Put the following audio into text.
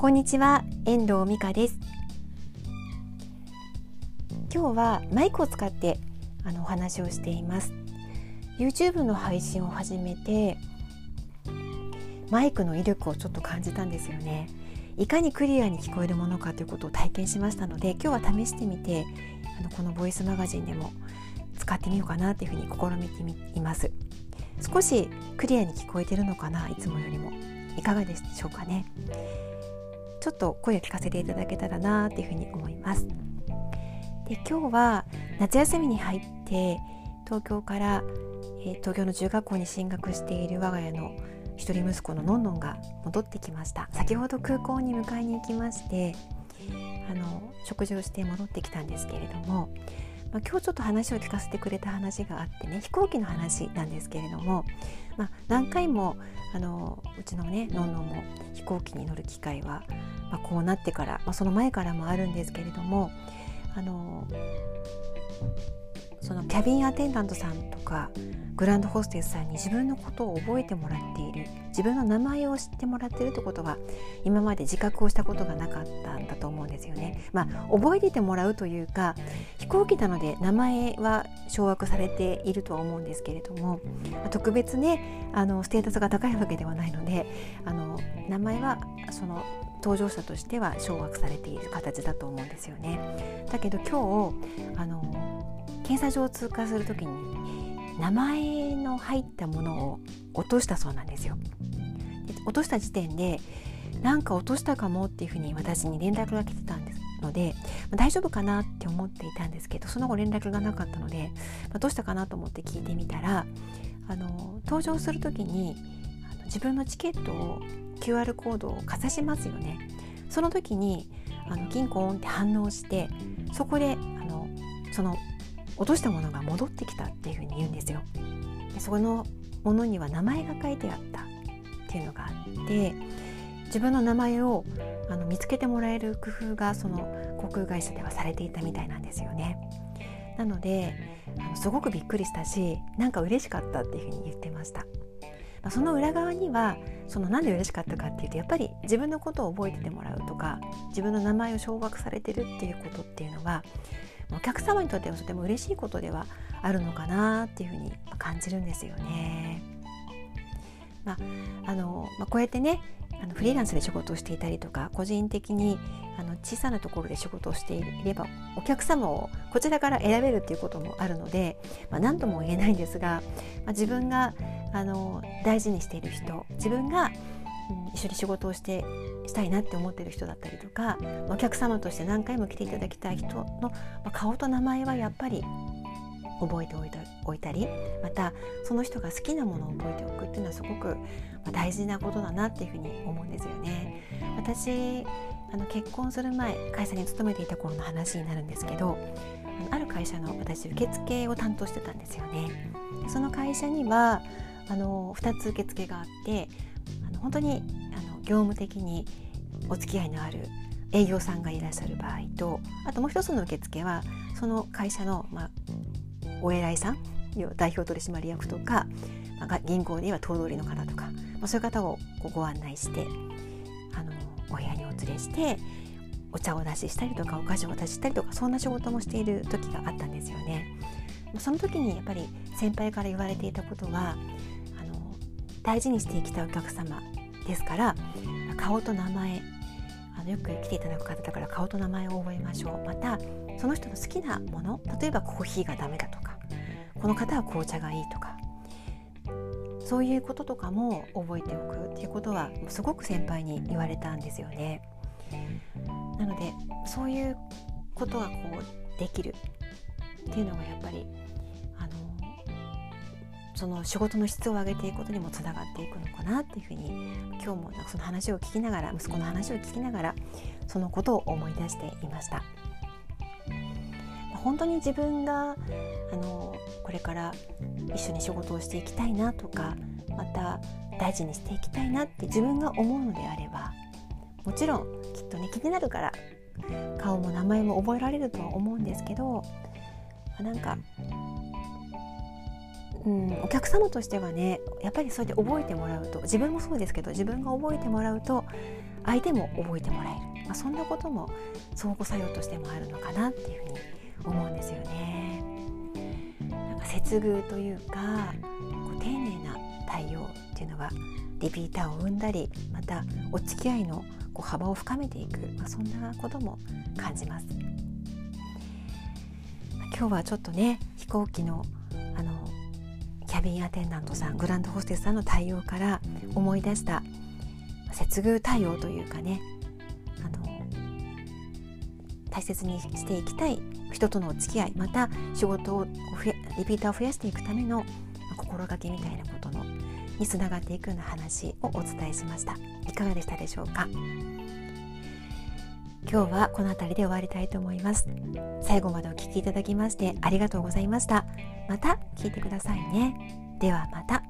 こんにちは、遠藤美香です。今日はマイクを使ってあのお話をしています。YouTube の配信を始めてマイクの威力をちょっと感じたんですよね。いかにクリアに聞こえるものかということを体験しましたので今日は試してみてあのこのボイスマガジンでも使ってみようかなというふうに試みています。少しクリアに聞こえてるのかないつもよりも。いかがでしょうかね。ちょっと声を聞かせていただけたらなっていうふうに思います。で今日は夏休みに入って東京から、えー、東京の中学校に進学している我が家の一人息子ののんのんが戻ってきました。先ほど空港に迎えに行きましてあの食事をして戻ってきたんですけれどもまあ、今日ちょっと話を聞かせてくれた話があってね飛行機の話なんですけれども、まあ、何回もあのうちのねのんのんも飛行機に乗る機会は、まあ、こうなってから、まあ、その前からもあるんですけれどもあのそのキャビンアテンダントさんとかグランドホステスさんに自分のことを覚えてもらっている自分の名前を知ってもらっているってことは今まで自覚をしたことがなかったんだと思うんですよね。まあ、覚えててもらうというか飛行機なので名前は掌握されているとは思うんですけれども特別ねあのステータスが高いわけではないのであの名前はその搭乗者としては掌握されている形だと思うんですよね。だけど今日あの検査場を通過する時に名前の入ったものを落としたそうなんですよ。で落とした時点でなんか落としたかもっていうふうに私に連絡が来てたんですので、まあ、大丈夫かなって思っていたんですけどその後連絡がなかったので、まあ、どうしたかなと思って聞いてみたらあの搭乗する時にあの自分のチケットを QR コードをかざしますよねその時にあのキンコーンって反応してそこであのその落としたものが戻ってきたっていうふうに言うんですよ。でそこのものには名前が書いてあったっていうのがあって自分の名前をあの見つけてもらえる工夫がその航空会社ではされていたみたいなんですよね。なのであのすごくびっくりしたしなんか嬉しかったっていうふうに言ってました。まあ、その裏側にはそのなんで嬉しかったかっていうとやっぱり自分のことを覚えててもらうとか自分の名前を掌握されてるっていうことっていうのはお客様にとってはとても嬉しいことではあるのかなっていうふうに感じるんですよね。まああのまあ、こうやってねあのフリーランスで仕事をしていたりとか個人的にあの小さなところで仕事をしていればお客様をこちらから選べるっていうこともあるので、まあ、何とも言えないんですが、まあ、自分があの大事にしている人自分が一緒に仕事をしてしたいなって思ってる人だったりとかお客様として何回も来ていただきたい人の顔と名前はやっぱり覚えておいたおいたりまたその人が好きなものを覚えておくっていうのはすごく大事なことだなっていうふうに思うんですよね。私あの結婚する前会社に勤めていた頃の話になるんですけどある会社の私受付を担当してたんですよね。その会社にはあの2つ受付があって本当にあの業務的にお付き合いのある営業さんがいらっしゃる場合とあともう一つの受付はその会社の、まあ、お偉いさん代表取締役とか、まあ、銀行では頭取の方とか、まあ、そういう方をご案内してあのお部屋にお連れしてお茶を出ししたりとかお菓子を出ししたりとかそんな仕事もしている時があったんですよね。その時にやっぱり先輩から言われていたことは大事にしてきたお客様ですから顔と名前あのよく来ていただく方だから顔と名前を覚えましょう。またその人の好きなもの例えばコーヒーがダメだとかこの方は紅茶がいいとかそういうこととかも覚えておく。っていうことはすごく先輩に言われたんですよね。なのでそういうことがこうできる。っていうのがやっぱりその仕事の質を上げていくことにもつながっていくのかなっていうふうに今日もなんかその話を聞きながら息子の話を聞きながらそのことを思い出していました。本当に自分があのこれから一緒に仕事をしていきたいなとかまた大事にしていきたいなって自分が思うのであればもちろんきっとね気になるから顔も名前も覚えられるとは思うんですけどなんかうん、お客様としてはねやっぱりそうやって覚えてもらうと自分もそうですけど自分が覚えてもらうと相手も覚えてもらえる、まあ、そんなことも相互作用としてもあるのかなっていうふうに思うんですよね。なんか接遇というかこう丁寧な対応っていうのはリピーターを生んだりまたお付き合いのこう幅を深めていく、まあ、そんなことも感じます。今日はちょっとね飛行機のキャビンアテンダントさんグランドホステスさんの対応から思い出した接遇対応というかねあの大切にしていきたい人とのお付き合いまた仕事をリピーターを増やしていくための心がけみたいなことのにつながっていくような話をお伝えしました。いかがでしたでしょうか？今日はこの辺りで終わりたいと思います。最後までお聴きいただきましてありがとうございました。また聞いてくださいね。ではまた。